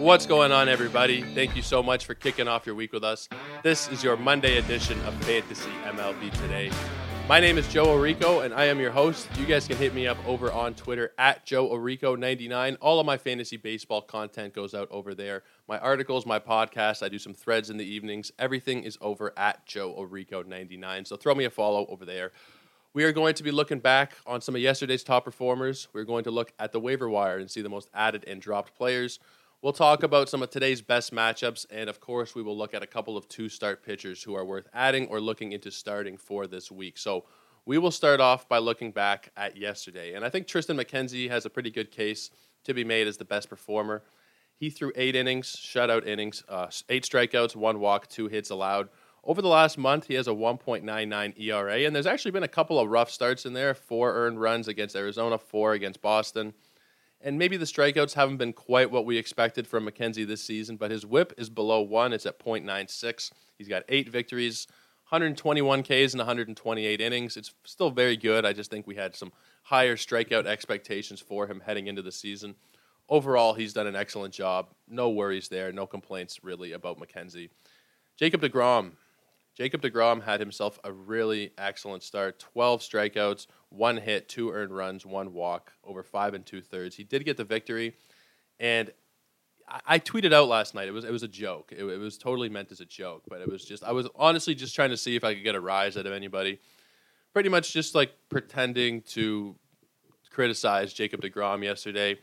What's going on, everybody? Thank you so much for kicking off your week with us. This is your Monday edition of Fantasy MLB Today. My name is Joe Orico, and I am your host. You guys can hit me up over on Twitter at Joe Orico99. All of my fantasy baseball content goes out over there. My articles, my podcast, I do some threads in the evenings. Everything is over at Joe Orico99. So throw me a follow over there. We are going to be looking back on some of yesterday's top performers. We're going to look at the waiver wire and see the most added and dropped players. We'll talk about some of today's best matchups, and of course, we will look at a couple of two start pitchers who are worth adding or looking into starting for this week. So, we will start off by looking back at yesterday. And I think Triston McKenzie has a pretty good case to be made as the best performer. He threw eight innings, shutout innings, uh, eight strikeouts, one walk, two hits allowed. Over the last month, he has a 1.99 ERA, and there's actually been a couple of rough starts in there four earned runs against Arizona, four against Boston. And maybe the strikeouts haven't been quite what we expected from McKenzie this season, but his whip is below one. It's at 0.96. He's got eight victories, 121 Ks and 128 innings. It's still very good. I just think we had some higher strikeout expectations for him heading into the season. Overall, he's done an excellent job. No worries there. No complaints really about McKenzie. Jacob DeGrom, Jacob DeGrom had himself a really excellent start 12 strikeouts, one hit, two earned runs, one walk, over five and two thirds. He did get the victory. And I, I tweeted out last night. It was it was a joke. It, it, was totally meant as a joke, but it was just I was honestly just trying to see if I could get a rise out of anybody. Pretty much just like pretending to criticize Jacob DeGrom yesterday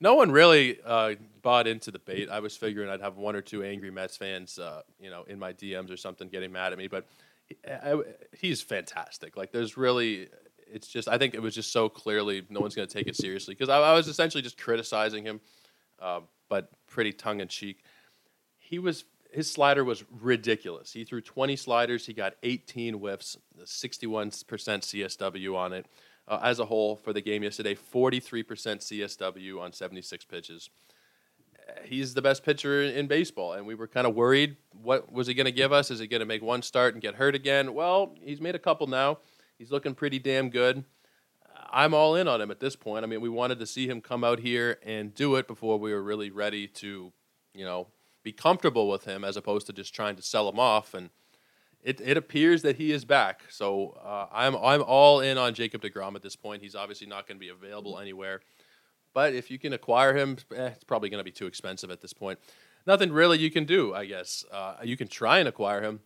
no one really uh, bought into the bait. I was figuring I'd have one or two angry Mets fans, uh, you know, in my DMs or something, getting mad at me. But he's fantastic. Like, there's really, it's just, I think it was just so clearly no one's going to take it seriously because I, I, was essentially just criticizing him, uh, but pretty tongue in cheek. He was his slider was ridiculous. He threw 20 sliders. He got 18 whiffs, 61% CSW on it uh, as a whole for the game yesterday 43% CSW on 76 pitches. He's the best pitcher in baseball, and we were kind of worried. What was he going to give us? Is he going to make one start and get hurt again? Well, he's made a couple now. He's looking pretty damn good. I'm all in on him at this point. I mean, we wanted to see him come out here and do it before we were really ready to, you know, be comfortable with him as opposed to just trying to sell him off. And it, it appears that he is back. So uh, I'm I'm all in on Jacob Degrom at this point. He's obviously not going to be available anywhere, but if you can acquire him, eh, it's probably going to be too expensive at this point. Nothing really you can do, I guess. Uh, you can try and acquire him.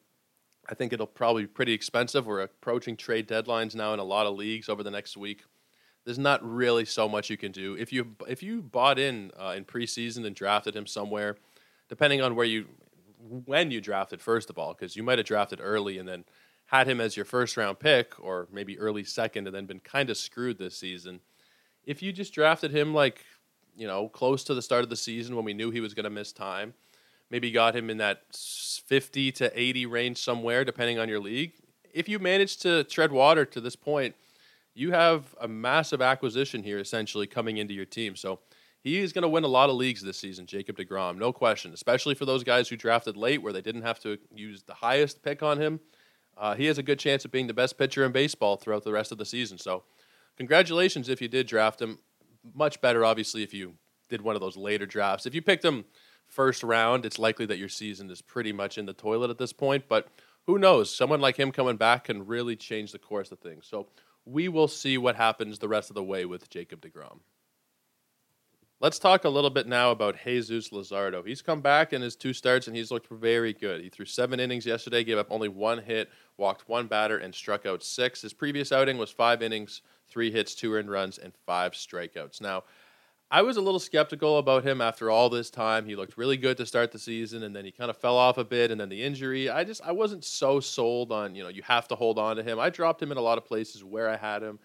I think it'll probably be pretty expensive. We're approaching trade deadlines now in a lot of leagues over the next week. There's not really so much you can do. If you if you bought in uh, in preseason and drafted him somewhere, depending on where you when you drafted first of all, because you might have drafted early and then had him as your first round pick, or maybe early second, and then been kind of screwed this season. If you just drafted him like you know close to the start of the season when we knew he was going to miss time, maybe got him in that 50 to 80 range somewhere, depending on your league. If you manage to tread water to this point, you have a massive acquisition here essentially coming into your team. So he is going to win a lot of leagues this season, Jacob DeGrom, no question, especially for those guys who drafted late where they didn't have to use the highest pick on him. Uh, he has a good chance of being the best pitcher in baseball throughout the rest of the season. So, congratulations if you did draft him. Much better, obviously, if you did one of those later drafts. If you picked him first round, it's likely that your season is pretty much in the toilet at this point. But who knows? Someone like him coming back can really change the course of things. So, we will see what happens the rest of the way with Jacob DeGrom. Let's talk a little bit now about Jesus Luzardo. He's come back in his two starts and he's looked very good. He threw seven innings yesterday, gave up only one hit, walked one batter, and struck out six. His previous outing was five innings, three hits, two earned runs, and five strikeouts. Now, I was a little skeptical about him after all this time. He looked really good to start the season, and then he kind of fell off a bit, and then the injury. I just I wasn't so sold on you know you have to hold on to him. I dropped him in a lot of places where I had him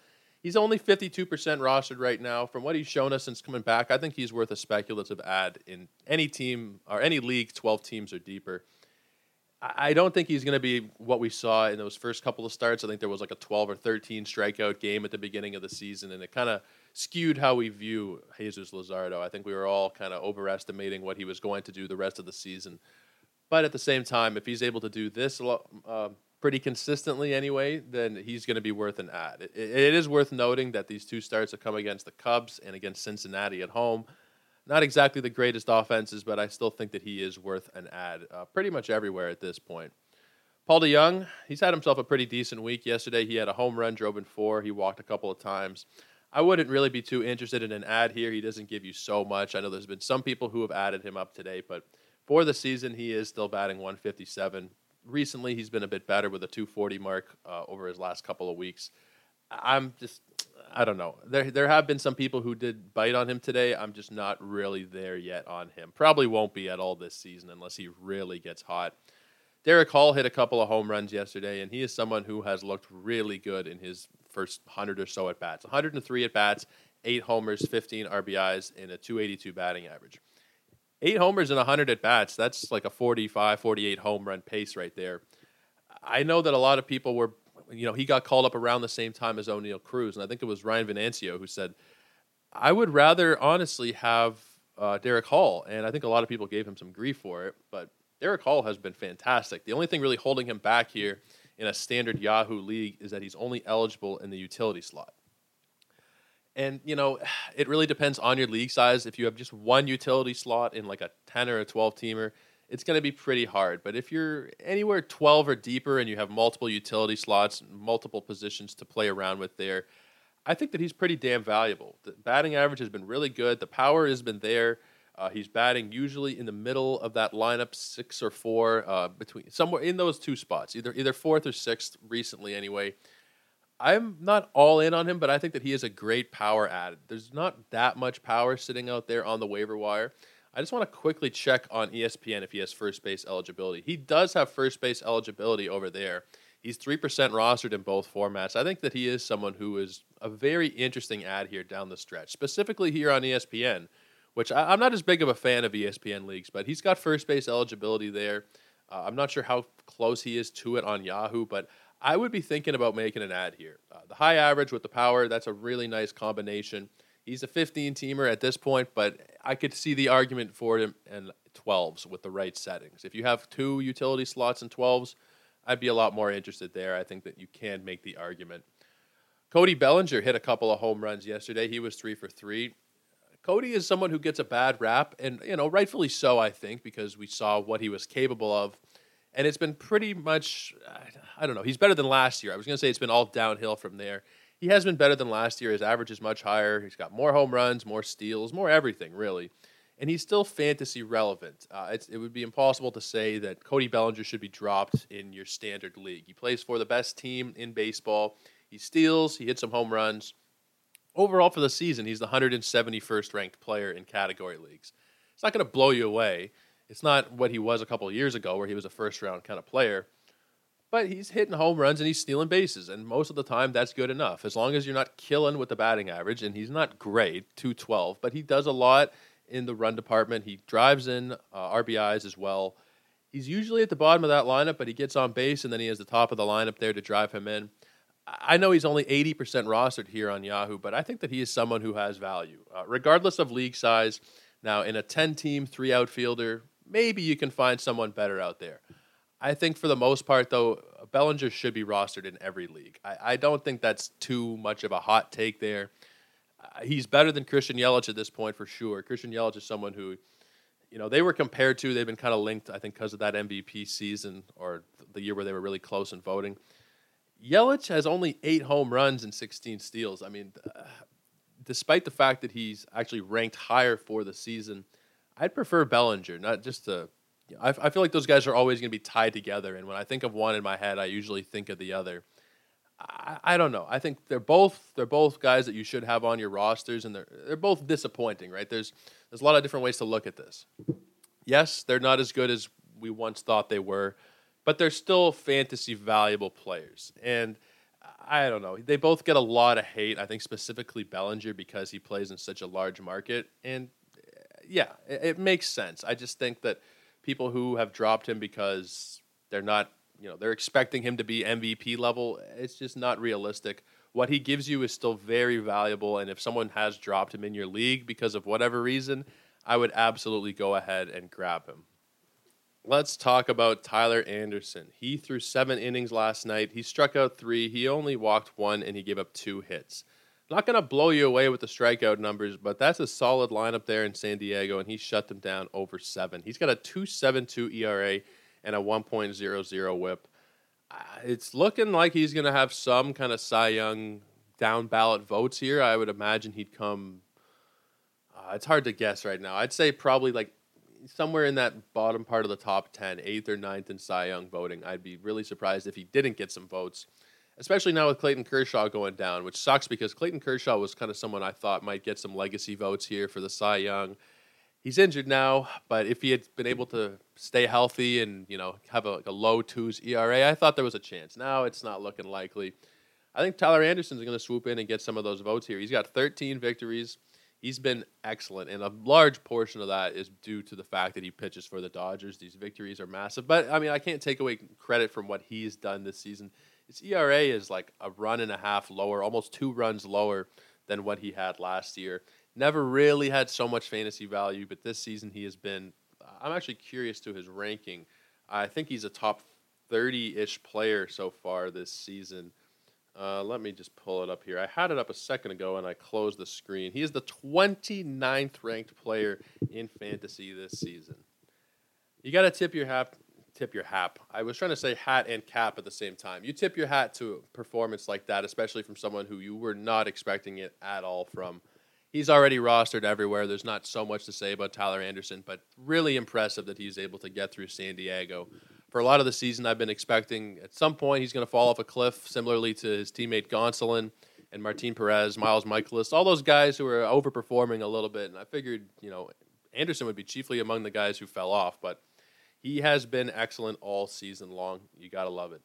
He's only 52% rostered right now. From what he's shown us since coming back, I think he's worth a speculative ad in any team or any league, 12 teams or deeper. I don't think he's going to be what we saw in those first couple of starts. I think there was like a 12 or 13 strikeout game at the beginning of the season, and it kind of skewed how we view Jesus Luzardo. I think we were all kind of overestimating what he was going to do the rest of the season. But at the same time, if he's able to do this uh, pretty consistently anyway, then he's going to be worth an ad. It, it is worth noting that these two starts have come against the Cubs and against Cincinnati at home. Not exactly the greatest offenses, but I still think that he is worth an ad uh, pretty much everywhere at this point. Paul DeJong, he's had himself a pretty decent week. Yesterday, he had a home run, drove in four. He walked a couple of times. I wouldn't really be too interested in an ad here. He doesn't give you so much. I know there's been some people who have added him up today, but for the season, he is still batting 157. Recently, he's been a bit better with a 240 mark uh, over his last couple of weeks. I'm just, I don't know. There, there have been some people who did bite on him today. I'm just not really there yet on him. Probably won't be at all this season unless he really gets hot. Darick Hall hit a couple of home runs yesterday, and he is someone who has looked really good in his first 100 or so at bats. 103 at bats, eight homers, 15 RBIs, and a 282 batting average. Eight homers and 100 at bats, that's like a 45, 48 home run pace right there. I know that a lot of people were, you know, he got called up around the same time as Oneil Cruz, and I think it was Ryan Venancio who said, I would rather honestly have uh, Darick Hall, and I think a lot of people gave him some grief for it, but Darick Hall has been fantastic. The only thing really holding him back here in a standard Yahoo league is that he's only eligible in the utility slot. And, you know, it really depends on your league size. If you have just one utility slot in like a 10 or a 12 teamer, it's going to be pretty hard. But if you're anywhere 12 or deeper and you have multiple utility slots, multiple positions to play around with there, I think that he's pretty damn valuable. The batting average has been really good. The power has been there. Uh, he's batting usually in the middle of that lineup, six or four, uh, between somewhere in those two spots, either either fourth or sixth. Recently, anyway. I'm not all in on him, but I think that he is a great power add. There's not that much power sitting out there on the waiver wire. I just want to quickly check on ESPN if he has first base eligibility. He does have first base eligibility over there. He's 3% rostered in both formats. I think that he is someone who is a very interesting ad here down the stretch, specifically here on ESPN which I, am not as big of a fan of ESPN leagues, but he's got first base eligibility there. Uh, I'm not sure how close he is to it on Yahoo, but I would be thinking about making an ad here. Uh, the high average with the power, that's a really nice combination. He's a 15 teamer at this point, but I could see the argument for him in 12s with the right settings. If you have two utility slots and 12s, I'd be a lot more interested there. I think that you can make the argument. Cody Bellinger hit a couple of home runs yesterday. He was three for three. Cody is someone who gets a bad rap, and you know, rightfully so, I think, because we saw what he was capable of, and it's been pretty much, I don't know, he's better than last year. I was going to say it's been all downhill from there. He has been better than last year. His average is much higher. He's got more home runs, more steals, more everything, really. And he's still fantasy relevant. Uh, it would be impossible to say that Cody Bellinger should be dropped in your standard league. He plays for the best team in baseball. He steals, he hits some home runs overall for the season, he's the 171st ranked player in category leagues. It's not going to blow you away. It's not what he was a couple years ago, where he was a first round kind of player. But he's hitting home runs and he's stealing bases, and most of the time that's good enough. As long as you're not killing with the batting average, and he's not great, 212, but he does a lot in the run department. He drives in uh, RBIs as well. He's usually at the bottom of that lineup, but he gets on base, and then he has the top of the lineup there to drive him in. I know he's only 80% rostered here on Yahoo, but I think that he is someone who has value, uh, regardless of league size. Now, in a 10 team, three outfielder, maybe you can find someone better out there. I think for the most part, though, Bellinger should be rostered in every league. I, I don't think that's too much of a hot take there. Uh, he's better than Christian Yelich at this point for sure. Christian Yelich is someone who, you know, they were compared to, they've been kind of linked, I think, because of that MVP season or the year where they were really close in voting. Yelich has only eight home runs and 16 steals. I mean, uh, despite the fact that he's actually ranked higher for the season, I'd prefer Bellinger, not just to. You know, I, I feel like those guys are always going to be tied together, and when I think of one in my head, I usually think of the other. I, I don't know. I think they're both they're both guys that you should have on your rosters, and they're they're both disappointing, right? There's there's a lot of different ways to look at this. Yes, they're not as good as we once thought they were but they're still fantasy valuable players. And I don't know. They both get a lot of hate. I think specifically Bellinger because he plays in such a large market. And eh, yeah, it, it makes sense. I just think that people who have dropped him because they're not, you know, they're expecting him to be MVP level, it's just not realistic. What he gives you is still very valuable. And if someone has dropped him in your league because of whatever reason, I would absolutely go ahead and grab him. Let's talk about Tyler Anderson. He threw seven innings last night. He struck out three. He only walked one and he gave up two hits. Not going to blow you away with the strikeout numbers, but that's a solid lineup there in San Diego, and he shut them down over seven. He's got a 2.72 ERA and a 1.00 WHIP. Uh, it's looking like he's going to have some kind of Cy Young down ballot votes here. I would imagine he'd come. Uh, it's hard to guess right now. I'd say probably like somewhere in that bottom part of the top 10, eighth or ninth in Cy Young voting. I'd be really surprised if he didn't get some votes, especially now with Clayton Kershaw going down, which sucks because Clayton Kershaw was kind of someone I thought might get some legacy votes here for the Cy Young. He's injured now, but if he had been able to stay healthy and you know have a, like a low twos ERA, I thought there was a chance. Now it's not looking likely. I think Tyler Anderson's going to swoop in and get some of those votes here. He's got 13 victories he's been excellent, and a large portion of that is due to the fact that he pitches for the Dodgers. These victories are massive, but I mean, I can't take away credit from what he's done this season. His ERA is like a run and a half lower, almost two runs lower than what he had last year. Never really had so much fantasy value, but this season he has been. I'm actually curious to his ranking. I think he's a top 30 ish player so far this season. Uh, let me just pull it up here. I had it up a second ago and I closed the screen. He is the 29th ranked player in fantasy this season. You got to tip your hat. Tip your hat. I was trying to say hat and cap at the same time. You tip your hat to a performance like that, especially from someone who you were not expecting it at all from. He's already rostered everywhere. There's not so much to say about Tyler Anderson, but really impressive that he's able to get through San Diego for a lot of the season, I've been expecting at some point he's going to fall off a cliff, similarly to his teammate Gonsolin and Martin Perez, Miles Mikolas, all those guys who are overperforming a little bit. And I figured, you know, Anderson would be chiefly among the guys who fell off, but he has been excellent all season long. You got to love it.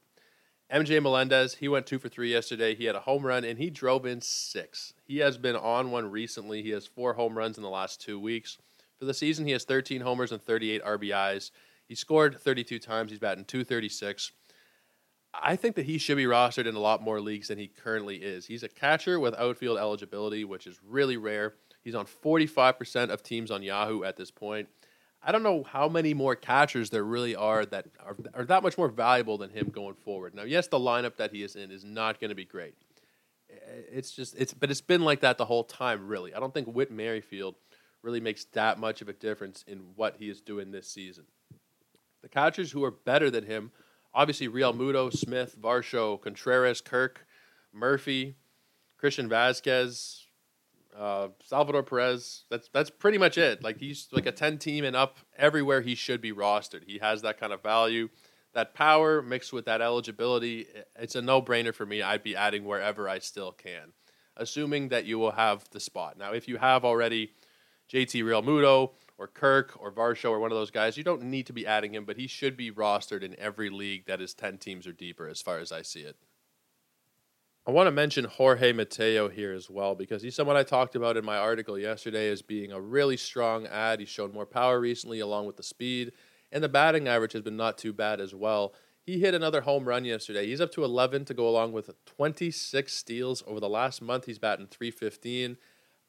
MJ Melendez, he went two for three yesterday. He had a home run and he drove in six. He has been on one recently. He has four home runs in the last two weeks. For the season, he has 13 homers and 38 RBIs. He scored 32 times. He's batting 236. I think that he should be rostered in a lot more leagues than he currently is. He's a catcher with outfield eligibility, which is really rare. He's on 45% of teams on Yahoo at this point. I don't know how many more catchers there really are that are, are that much more valuable than him going forward. Now, yes, the lineup that he is in is not going to be great. It's just it's but it's been like that the whole time, really. I don't think Whit Merrifield really makes that much of a difference in what he is doing this season. The catchers who are better than him, obviously Realmuto, Smith, Varsho, Contreras, Kirk, Murphy, Christian Vazquez, uh, Salvador Perez. That's that's pretty much it. Like he's like a ten team and up everywhere he should be rostered. He has that kind of value, that power mixed with that eligibility. It's a no brainer for me. I'd be adding wherever I still can, assuming that you will have the spot. Now, if you have already JT Realmuto or Kirk or Varsho or one of those guys, you don't need to be adding him, but he should be rostered in every league that is 10 teams or deeper, as far as I see it. I want to mention Jorge Mateo here as well because he's someone I talked about in my article yesterday as being a really strong ad. He's shown more power recently, along with the speed, and the batting average has been not too bad as well. He hit another home run yesterday. He's up to 11 to go along with 26 steals over the last month. He's batting 315.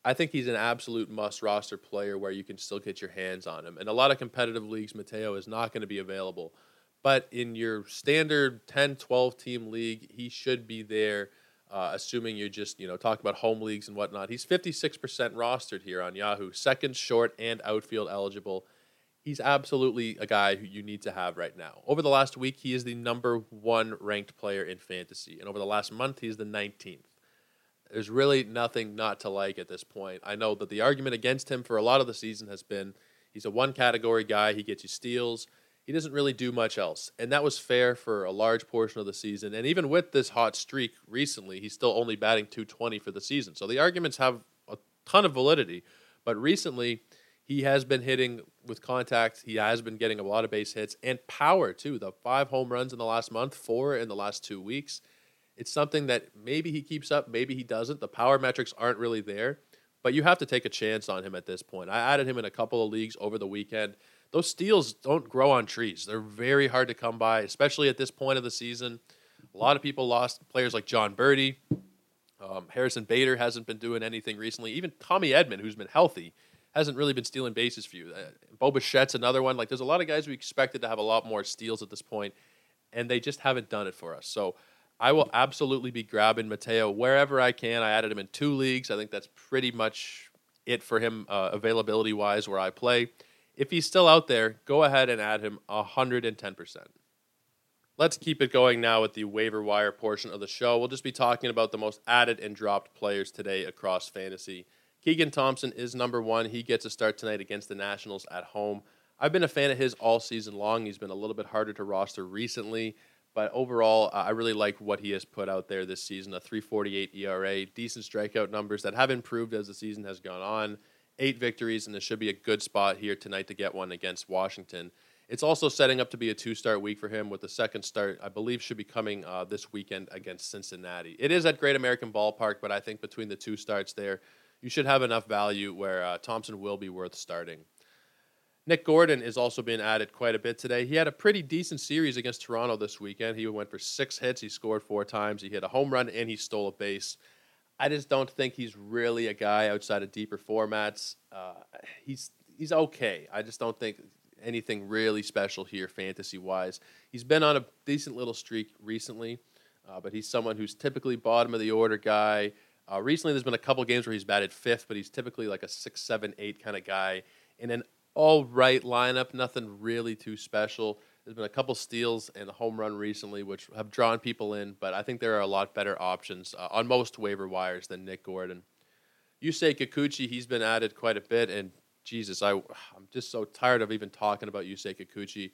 I think he's an absolute must roster player where you can still get your hands on him. In a lot of competitive leagues, Mateo is not going to be available. But in your standard 10, 12 team league, he should be there, uh, assuming you're just, you know, talking about home leagues and whatnot. He's 56% rostered here on Yahoo, second, short, and outfield eligible. He's absolutely a guy who you need to have right now. Over the last week, he is the number one ranked player in fantasy. And over the last month, he's the 19th. There's really nothing not to like at this point. I know that the argument against him for a lot of the season has been he's a one category guy, he gets you steals. He doesn't really do much else. And that was fair for a large portion of the season. And even with this hot streak recently, he's still only batting 220 for the season. So the arguments have a ton of validity. But recently, he has been hitting with contact. He has been getting a lot of base hits and power, too. The five home runs in the last month, four in the last two weeks. It's something that maybe he keeps up, maybe he doesn't. The power metrics aren't really there, but you have to take a chance on him at this point. I added him in a couple of leagues over the weekend. Those steals don't grow on trees. They're very hard to come by, especially at this point of the season. A lot of people lost players like Jon Berti. Um, Harrison Bader hasn't been doing anything recently. Even Tommy Edman, who's been healthy, hasn't really been stealing bases for you. Uh, Bo Bichette's another one. Like, there's a lot of guys we expected to have a lot more steals at this point, and they just haven't done it for us. So I will absolutely be grabbing Mateo wherever I can. I added him in two leagues. I think that's pretty much it for him uh, availability wise where I play. If he's still out there, go ahead and add him 110%. Let's keep it going now with the waiver wire portion of the show. We'll just be talking about the most added and dropped players today across fantasy. Keegan Thompson is number one. He gets a start tonight against the Nationals at home. I've been a fan of his all season long. He's been a little bit harder to roster recently, but overall, I really like what he has put out there this season. A 3.48 ERA, decent strikeout numbers that have improved as the season has gone on. Eight victories, and this should be a good spot here tonight to get one against Washington. It's also setting up to be a two start week for him with the second start, I believe, should be coming uh, this weekend against Cincinnati. It is at Great American Ballpark, but I think between the two starts there, you should have enough value where uh, Thompson will be worth starting. Nick Gordon is also being added quite a bit today. He had a pretty decent series against Toronto this weekend. He went for six hits, he scored four times, he hit a home run, and he stole a base. I just don't think he's really a guy outside of deeper formats. Uh, he's he's okay. I just don't think anything really special here, fantasy wise. He's been on a decent little streak recently, uh, but he's someone who's typically bottom of the order guy. Uh, recently, there's been a couple games where he's batted fifth, but he's typically like a six, seven, eight kind of guy in an all right lineup. Nothing really too special. There's been a couple steals and a home run recently, which have drawn people in, but I think there are a lot better options uh, on most waiver wires than Nick Gordon. Yusei Kikuchi, he's been added quite a bit, and Jesus, I I'm just so tired of even talking about Yusei Kikuchi.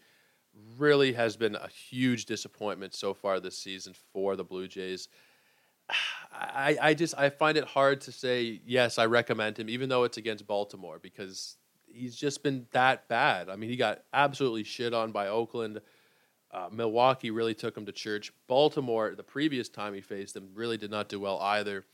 Really has been a huge disappointment so far this season for the Blue Jays. I, I just I find it hard to say yes I recommend him even though it's against Baltimore because he's just been that bad. I mean he got absolutely shit on by Oakland. Uh, Milwaukee really took him to church. Baltimore the previous time he faced them really did not do well either.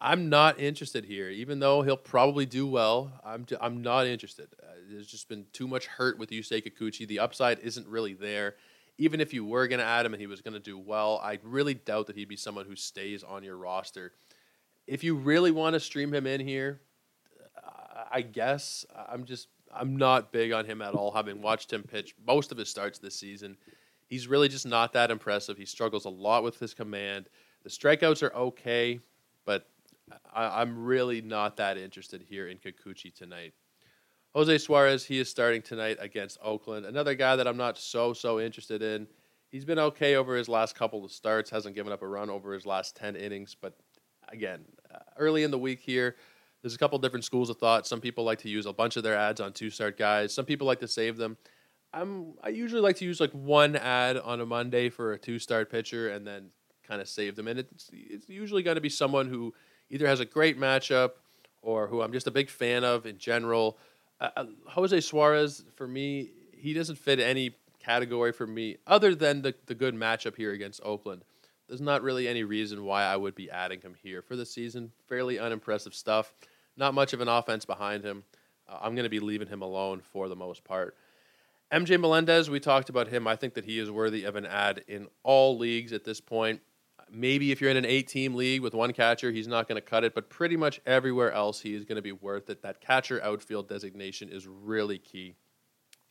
I'm not interested here, even though he'll probably do well. I'm i I'm not interested. Uh, there's just been too much hurt with Yusei Kikuchi. The upside isn't really there. Even if you were going to add him and he was going to do well, I really doubt that he'd be someone who stays on your roster. If you really want to stream him in here, I guess I'm just I'm not big on him at all. Having watched him pitch most of his starts this season, he's really just not that impressive. He struggles a lot with his command. The strikeouts are okay, but I, am really not that interested here in Kikuchi tonight. Jose Suarez, he is starting tonight against Oakland. Another guy that I'm not so, so interested in. He's been okay over his last couple of starts, hasn't given up a run over his last 10 innings. But again, uh, early in the week here, there's a couple different schools of thought. Some people like to use a bunch of their ads on two start guys, some people like to save them. I'm, I usually like to use like one ad on a Monday for a two start pitcher and then kind of save them. And it's, it's usually going to be someone who either has a great matchup or who I'm just a big fan of in general. Uh, uh, Jose Suarez, for me, he doesn't fit any category for me other than the, the good matchup here against Oakland. There's not really any reason why I would be adding him here for the season. Fairly unimpressive stuff. Not much of an offense behind him. Uh, I'm going to be leaving him alone for the most part. MJ Melendez, we talked about him. I think that he is worthy of an ad in all leagues at this point maybe if you're in an eight team league with one catcher, he's not going to cut it, but pretty much everywhere else, he is going to be worth it. That catcher outfield designation is really key.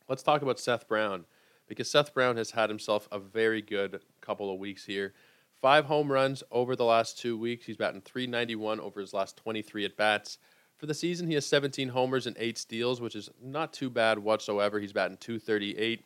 Let's talk about Seth Brown because Seth Brown has had himself a very good couple of weeks here. Five home runs over the last two weeks. He's batting 391 over his last 23 at bats. For the season, he has 17 homers and eight steals, which is not too bad whatsoever. He's batting 238.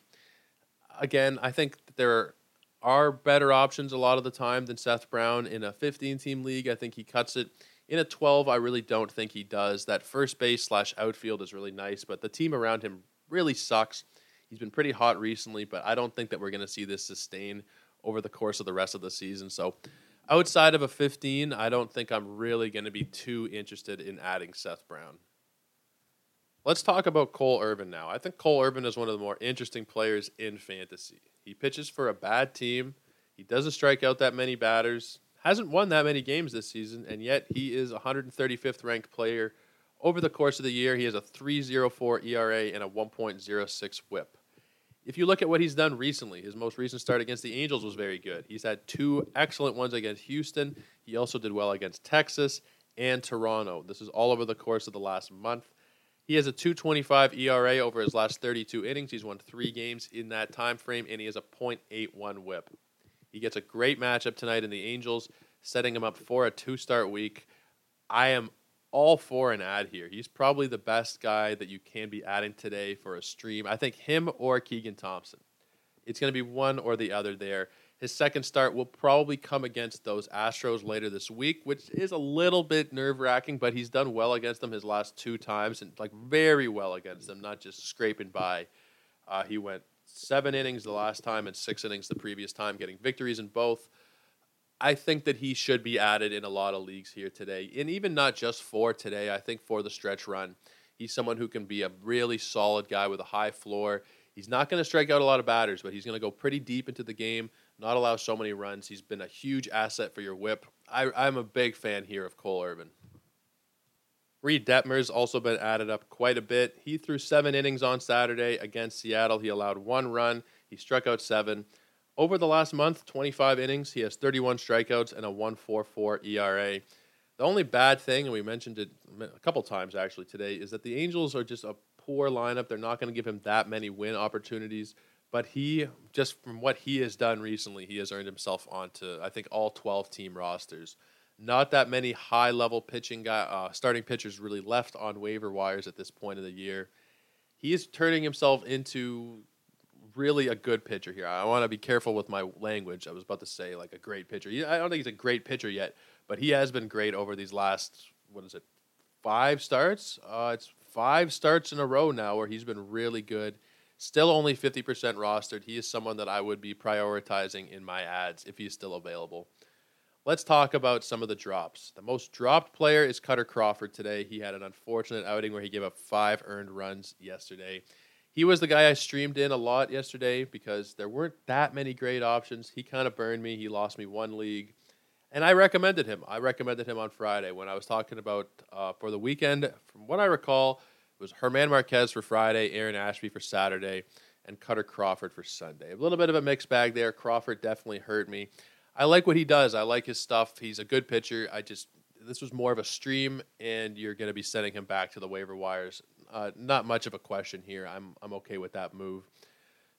Again, I think there are better options a lot of the time than Seth Brown in a 15 team league. I think he cuts it. In a 12, I really don't think he does. That first base slash outfield is really nice, but the team around him really sucks. He's been pretty hot recently, but I don't think that we're going to see this sustain over the course of the rest of the season. So, outside of a 15, I don't think I'm really going to be too interested in adding Seth Brown. Let's talk about Cole Irvin now. I think Cole Irvin is one of the more interesting players in fantasy. He pitches for a bad team. He doesn't strike out that many batters. Hasn't won that many games this season, and yet he is 135th ranked player. Over the course of the year, he has a 3.04 ERA and a 1.06 WHIP. If you look at what he's done recently, his most recent start against the Angels was very good. He's had two excellent ones against Houston. He also did well against Texas and Toronto. This is all over the course of the last month. He has a 2.25 ERA over his last 32 innings. He's won three games in that time frame, and he has a .81 WHIP. He gets a great matchup tonight in the Angels, setting him up for a two start week. I am all for an ad here. He's probably the best guy that you can be adding today for a stream. I think him or Keegan Thompson. It's going to be one or the other there. His second start will probably come against those Astros later this week, which is a little bit nerve wracking, but he's done well against them his last two times and like very well against them, not just scraping by. Uh, he went seven innings the last time and six innings the previous time, getting victories in both. I think that he should be added in a lot of leagues here today, and even not just for today. I think for the stretch run, he's someone who can be a really solid guy with a high floor. He's not going to strike out a lot of batters, but he's going to go pretty deep into the game, not allow so many runs. He's been a huge asset for your whip. I, I'm a big fan here of Cole Irvin. Reid Detmers also been added up quite a bit. He threw seven innings on Saturday against Seattle. He allowed one run. He struck out seven. Over the last month, 25 innings, he has 31 strikeouts and a 1.44 ERA. The only bad thing, and we mentioned it a couple times actually today, is that the Angels are just a poor lineup. They're not going to give him that many win opportunities. But he, just from what he has done recently, he has earned himself onto, I think, all 12 team rosters. Not that many high level pitching guy, uh, starting pitchers really left on waiver wires at this point of the year. He is turning himself into really a good pitcher here. I want to be careful with my language. I was about to say like a great pitcher. I don't think he's a great pitcher yet, but he has been great over these last what is it, five starts? Uh, it's five starts in a row now where he's been really good. Still only 50% rostered. He is someone that I would be prioritizing in my ads if he's still available. Let's talk about some of the drops. The most dropped player is Kutter Crawford today. He had an unfortunate outing where he gave up five earned runs yesterday he was the guy I streamed in a lot yesterday because there weren't that many great options. He kind of burned me. He lost me one league. And I recommended him. I recommended him on Friday when I was talking about uh, for the weekend. From what I recall, it was German Marquez for Friday, Aaron Ashby for Saturday, and Kutter Crawford for Sunday. A little bit of a mixed bag there. Crawford definitely hurt me. I like what he does. I like his stuff. He's a good pitcher. I just this was more of a stream, and you're going to be sending him back to the waiver wires uh, not much of a question here. I'm I'm okay with that move.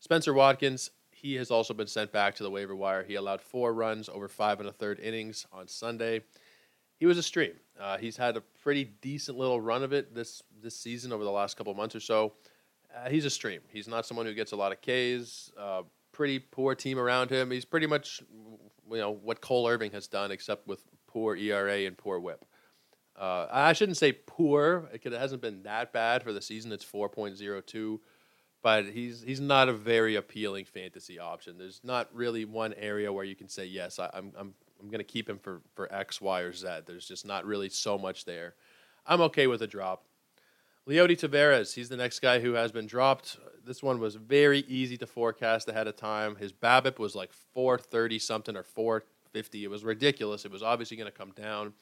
Spenser Watkins, he has also been sent back to the waiver wire. He allowed four runs over five and a third innings on Sunday. He was a stream. Uh, he's had a pretty decent little run of it this this season over the last couple months or so. Uh, he's a stream. He's not someone who gets a lot of Ks. Uh, pretty poor team around him. He's pretty much you know what Cole Irvin has done, except with poor ERA and poor WHIP. Uh, I shouldn't say poor. It hasn't been that bad for the season. It's 4.02, but he's he's not a very appealing fantasy option. There's not really one area where you can say yes. I, I'm I'm I'm going to keep him for for X, Y, or Z. There's just not really so much there. I'm okay with a drop. Leody Taveras, he's the next guy who has been dropped. This one was very easy to forecast ahead of time. His BABIP was like 430 something or 450. It was ridiculous. It was obviously going to come down.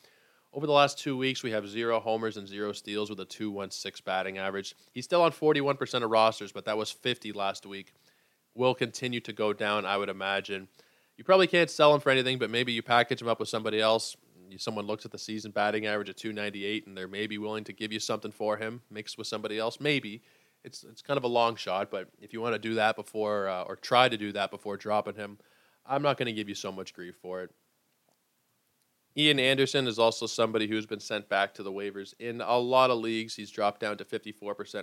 Over the last two weeks, we have zero homers and zero steals with a 2.16 batting average. He's still on 41% of rosters, but that was 50 last week. Will continue to go down, I would imagine. You probably can't sell him for anything, but maybe you package him up with somebody else. Someone looks at the season batting average at 298, and they're maybe willing to give you something for him, mixed with somebody else. Maybe it's it's kind of a long shot, but if you want to do that before uh, or try to do that before dropping him, I'm not going to give you so much grief for it. Ian Anderson is also somebody who's been sent back to the waivers in a lot of leagues. He's dropped down to 54%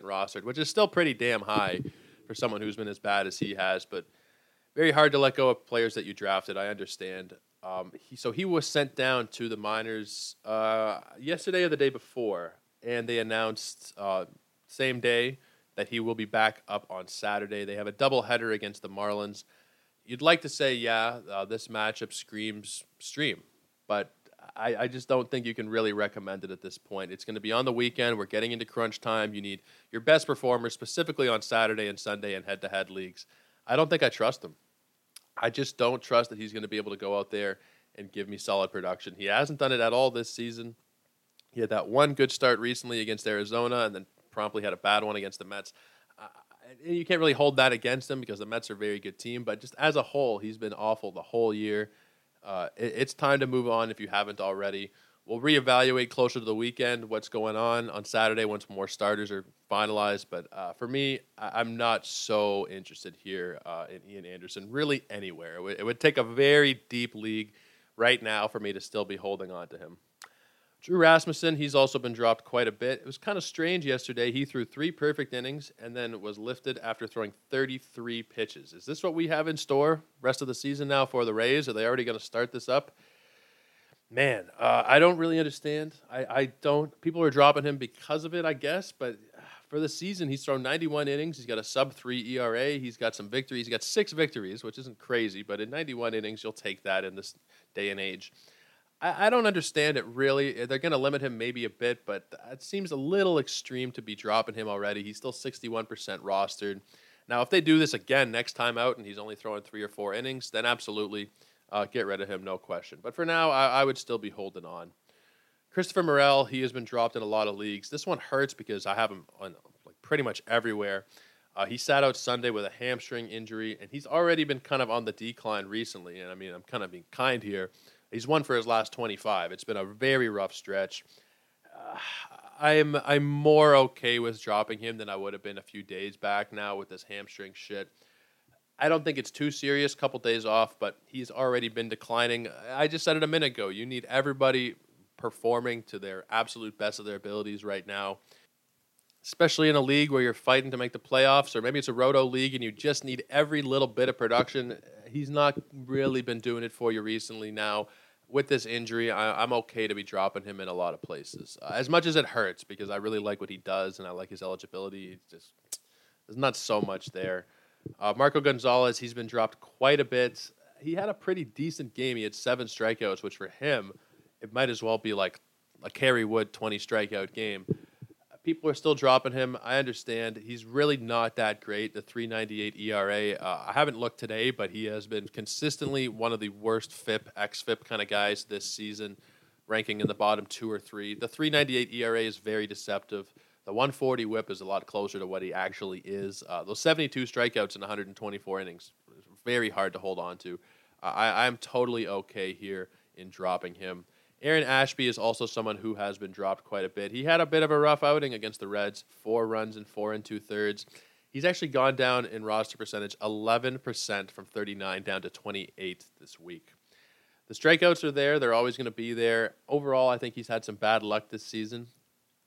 rostered, which is still pretty damn high for someone who's been as bad as he has. But very hard to let go of players that you drafted. I understand. Um, he, so he was sent down to the minors uh, yesterday or the day before, and they announced uh, same day that he will be back up on Saturday. They have a doubleheader against the Marlins. You'd like to say, yeah, uh, this matchup screams stream, but I, I just don't think you can really recommend it at this point. It's going to be on the weekend. We're getting into crunch time. You need your best performers, specifically on Saturday and Sunday in head to head leagues. I don't think I trust him. I just don't trust that he's going to be able to go out there and give me solid production. He hasn't done it at all this season. He had that one good start recently against Arizona and then promptly had a bad one against the Mets. Uh, you can't really hold that against him because the Mets are a very good team, but just as a whole, he's been awful the whole year. Uh, it, it's time to move on if you haven't already. We'll reevaluate closer to the weekend what's going on on Saturday once more starters are finalized. But uh, for me, I- am not so interested here uh, in Ian Anderson, really anywhere. It, w- it would take a very deep league right now for me to still be holding on to him. Drew Rasmussen, he's also been dropped quite a bit. It was kind of strange yesterday. He threw three perfect innings and then was lifted after throwing 33 pitches. Is this what we have in store rest of the season now for the Rays? Are they already going to start this up? Man, uh, I don't really understand. I, I don't. People are dropping him because of it, I guess. But for the season, he's thrown 91 innings. He's got a sub three ERA. He's got some victories. He's got six victories, which isn't crazy, but in 91 innings, you'll take that in this day and age. I, I don't understand it really. They're going to limit him maybe a bit, but it seems a little extreme to be dropping him already. He's still 61% rostered. Now, if they do this again next time out and he's only throwing three or four innings, then absolutely uh, get rid of him, no question. But for now, I, I would still be holding on. Christopher Morel, he has been dropped in a lot of leagues. This one hurts because I have him on like pretty much everywhere. Uh, he sat out Sunday with a hamstring injury, and he's already been kind of on the decline recently. And I mean, I'm kind of being kind here. He's won for his last 25. It's been a very rough stretch. Uh, I'm I'm more okay with dropping him than I would have been a few days back now with this hamstring shit. I don't think it's too serious. Couple days off, but he's already been declining. I just said it a minute ago. You need everybody performing to their absolute best of their abilities right now, especially in a league where you're fighting to make the playoffs, or maybe it's a roto league and you just need every little bit of production. He's not really been doing it for you recently. Now, with this injury, I, am okay to be dropping him in a lot of places. Uh, as much as it hurts, because I really like what he does and I like his eligibility. It's just there's not so much there. Uh, Marco Gonzales, he's been dropped quite a bit. He had a pretty decent game. He had seven strikeouts, which for him, it might as well be like a Kerry Wood 20 strikeout game. People are still dropping him. I understand. He's really not that great. The 398 ERA. Uh, I haven't looked today, but he has been consistently one of the worst FIP, XFIP kind of guys this season, ranking in the bottom two or three. The 398 ERA is very deceptive. The 140 whip is a lot closer to what he actually is. Uh, those 72 strikeouts in 124 innings, very hard to hold on to. Uh, I, I'm totally okay here in dropping him. Aaron Ashby is also someone who has been dropped quite a bit. He had a bit of a rough outing against the Reds, four runs and four and two thirds. He's actually gone down in roster percentage 11% from 39 down to 28 this week. The strikeouts are there. They're always going to be there. Overall, I think he's had some bad luck this season.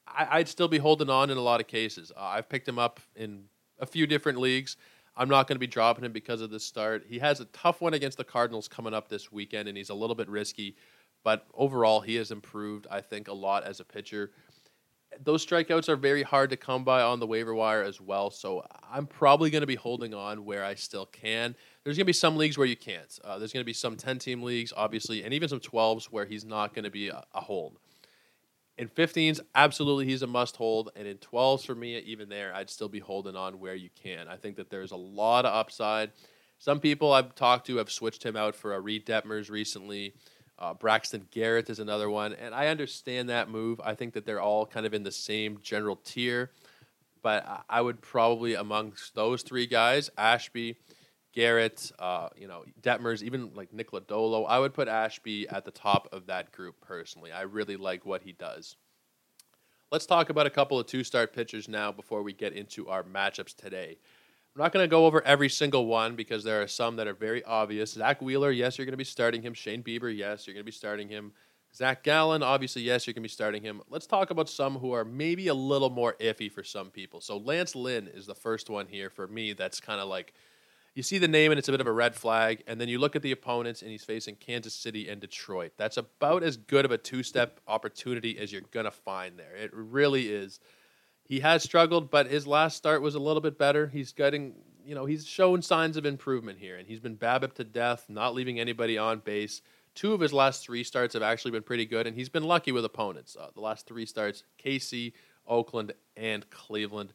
I, would still be holding on in a lot of cases. Uh, I've picked him up in a few different leagues. I'm not going to be dropping him because of the start. He has a tough one against the Cardinals coming up this weekend, and he's a little bit risky. But overall, he has improved, I think, a lot as a pitcher. Those strikeouts are very hard to come by on the waiver wire as well. So I'm probably going to be holding on where I still can. There's going to be some leagues where you can't. Uh, there's going to be some 10 team leagues, obviously, and even some 12s where he's not going to be a, a hold. In 15s, absolutely he's a must hold. And in 12s, for me, even there, I'd still be holding on where you can. I think that there's a lot of upside. Some people I've talked to have switched him out for a Reid Detmers recently. Uh, Braxton Garrett is another one. And I understand that move. I think that they're all kind of in the same general tier. But I would probably, amongst those three guys, Ashby, Garrett, uh, you know, Detmers, even like Nick Lodolo. I would put Ashby at the top of that group personally. I really like what he does. Let's talk about a couple of two start pitchers now before we get into our matchups today. I'm not going to go over every single one because there are some that are very obvious. Zack Wheeler, yes, you're going to be starting him. Shane Bieber, yes, you're going to be starting him. Zac Gallen, obviously, yes, you're going to be starting him. Let's talk about some who are maybe a little more iffy for some people. So Lance Lynn is the first one here for me that's kind of like – you see the name and it's a bit of a red flag, and then you look at the opponents and he's facing Kansas City and Detroit. That's about as good of a two step opportunity as you're going to find there. It really is. He has struggled, but his last start was a little bit better. He's getting, you know, he's shown signs of improvement here, and he's been BABIP to death, not leaving anybody on base. Two of his last three starts have actually been pretty good, and he's been lucky with opponents. Uh, the last three starts, KC, Oakland, and Cleveland.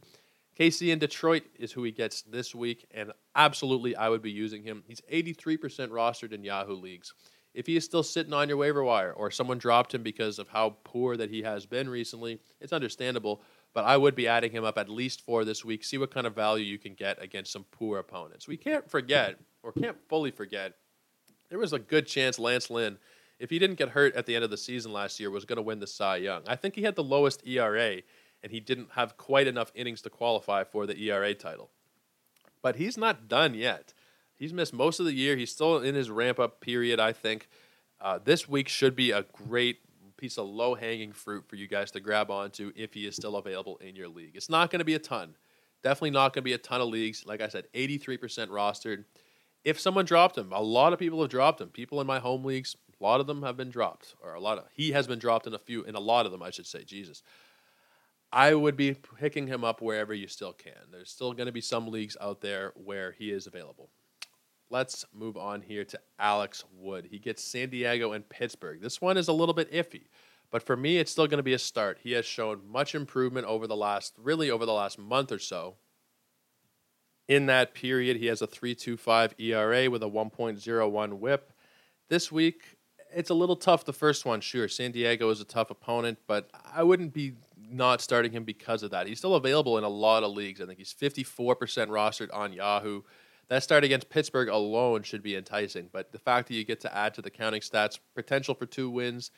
KC in Detroit is who he gets this week, and absolutely I would be using him. He's 83% rostered in Yahoo leagues. If he is still sitting on your waiver wire or someone dropped him because of how poor that he has been recently, it's understandable, but I would be adding him up at least four this week. See what kind of value you can get against some poor opponents. We can't forget, or can't fully forget, there was a good chance Lance Lynn if he didn't get hurt at the end of the season last year, was going to win the Cy Young. I think he had the lowest ERA, and he didn't have quite enough innings to qualify for the ERA title. But he's not done yet. He's missed most of the year. He's still in his ramp up period, I think. Uh, this week should be a great piece of low hanging fruit for you guys to grab onto if he is still available in your league. It's not going to be a ton. Definitely not going to be a ton of leagues. Like I said, 83% rostered. If someone dropped him, a lot of people have dropped him. People in my home leagues, a lot of them have been dropped, or a lot of he has been dropped in a few, in a lot of them, I should say. Jesus, I would be picking him up wherever you still can. There's still going to be some leagues out there where he is available. Let's move on here to Alex Wood. He gets San Diego and Pittsburgh. This one is a little bit iffy, but for me, it's still going to be a start. He has shown much improvement over the last, really over the last month or so. In that period, he has a 3.25 ERA with a 1.01 WHIP. This week, it's a little tough. The first one, sure, San Diego is a tough opponent, but I wouldn't be not starting him because of that. He's still available in a lot of leagues. I think he's 54% rostered on Yahoo that start against Pittsburgh alone should be enticing. But the fact that you get to add to the counting stats, potential for two wins,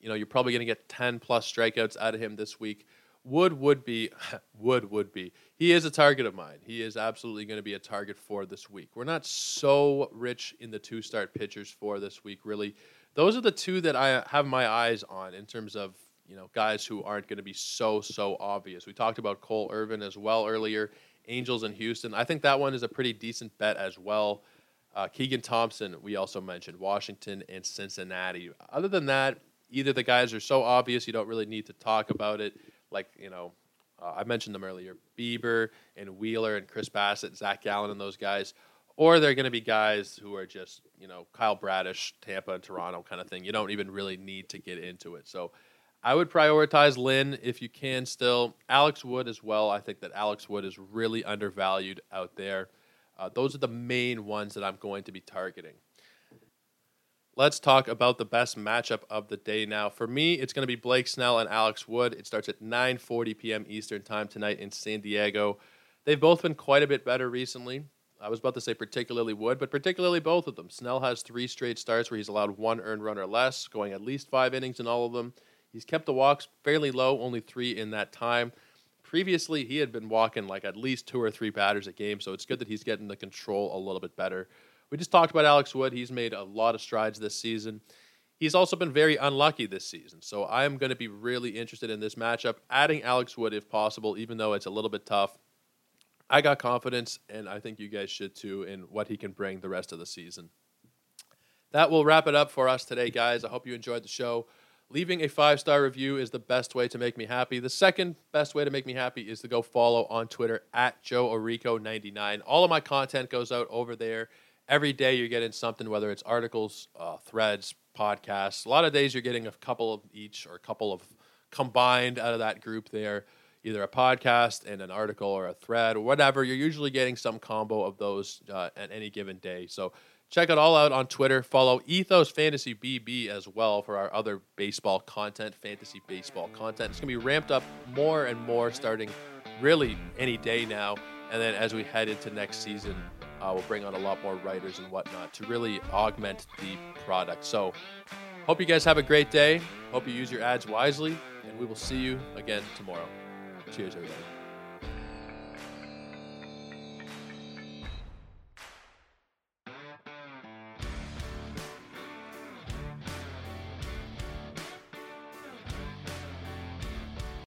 you know, you're probably going to get 10 plus strikeouts out of him this week. Wood would be, Wood would be. He is a target of mine. He is absolutely going to be a target for this week. We're not so rich in the two start pitchers for this week, really. Those are the two that I have my eyes on in terms of, you know, guys who aren't going to be so, so obvious. We talked about Cole Irvin as well earlier. Angels in Houston. I think that one is a pretty decent bet as well. Uh, Keegan Thompson, we also mentioned Washington and Cincinnati. Other than that, either the guys are so obvious you don't really need to talk about it. Like you know, uh, I mentioned them earlier: Bieber and Wheeler and Chris Bassitt, Zac Gallen, and those guys. Or they're going to be guys who are just you know Kyle Bradish, Tampa and Toronto kind of thing. You don't even really need to get into it. So I would prioritize Lynn if you can still. Alex Wood as well. I think that Alex Wood is really undervalued out there. Uh, those are the main ones that I'm going to be targeting. Let's talk about the best matchup of the day now. For me, it's going to be Blake Snell and Alex Wood. It starts at 9:40 p.m. Eastern Time tonight in San Diego. They've both been quite a bit better recently. I was about to say particularly Wood, but particularly both of them. Snell has three straight starts where he's allowed one earned run or less, going at least five innings in all of them. He's kept the walks fairly low, only three in that time. Previously, he had been walking like at least two or three batters a game, so it's good that he's getting the control a little bit better. We just talked about Alex Wood. He's made a lot of strides this season. He's also been very unlucky this season, so I am going to be really interested in this matchup, adding Alex Wood if possible, even though it's a little bit tough. I got confidence, and I think you guys should too, in what he can bring the rest of the season. That will wrap it up for us today, guys. I hope you enjoyed the show. Leaving a five star review is the best way to make me happy. The second best way to make me happy is to go follow on Twitter at Joe Orico99. All of my content goes out over there. Every day you're getting something, whether it's articles, uh, threads, podcasts. A lot of days you're getting a couple of each or a couple of combined out of that group there, either a podcast and an article or a thread or whatever. You're usually getting some combo of those uh, at any given day. So Check it all out on Twitter. Follow Ethos Fantasy BB as well for our other baseball content, fantasy baseball content. It's going to be ramped up more and more starting really any day now. And then as we head into next season, uh, we'll bring on a lot more writers and whatnot to really augment the product. So, hope you guys have a great day. Hope you use your adds wisely, and we will see you again tomorrow. Cheers, everybody.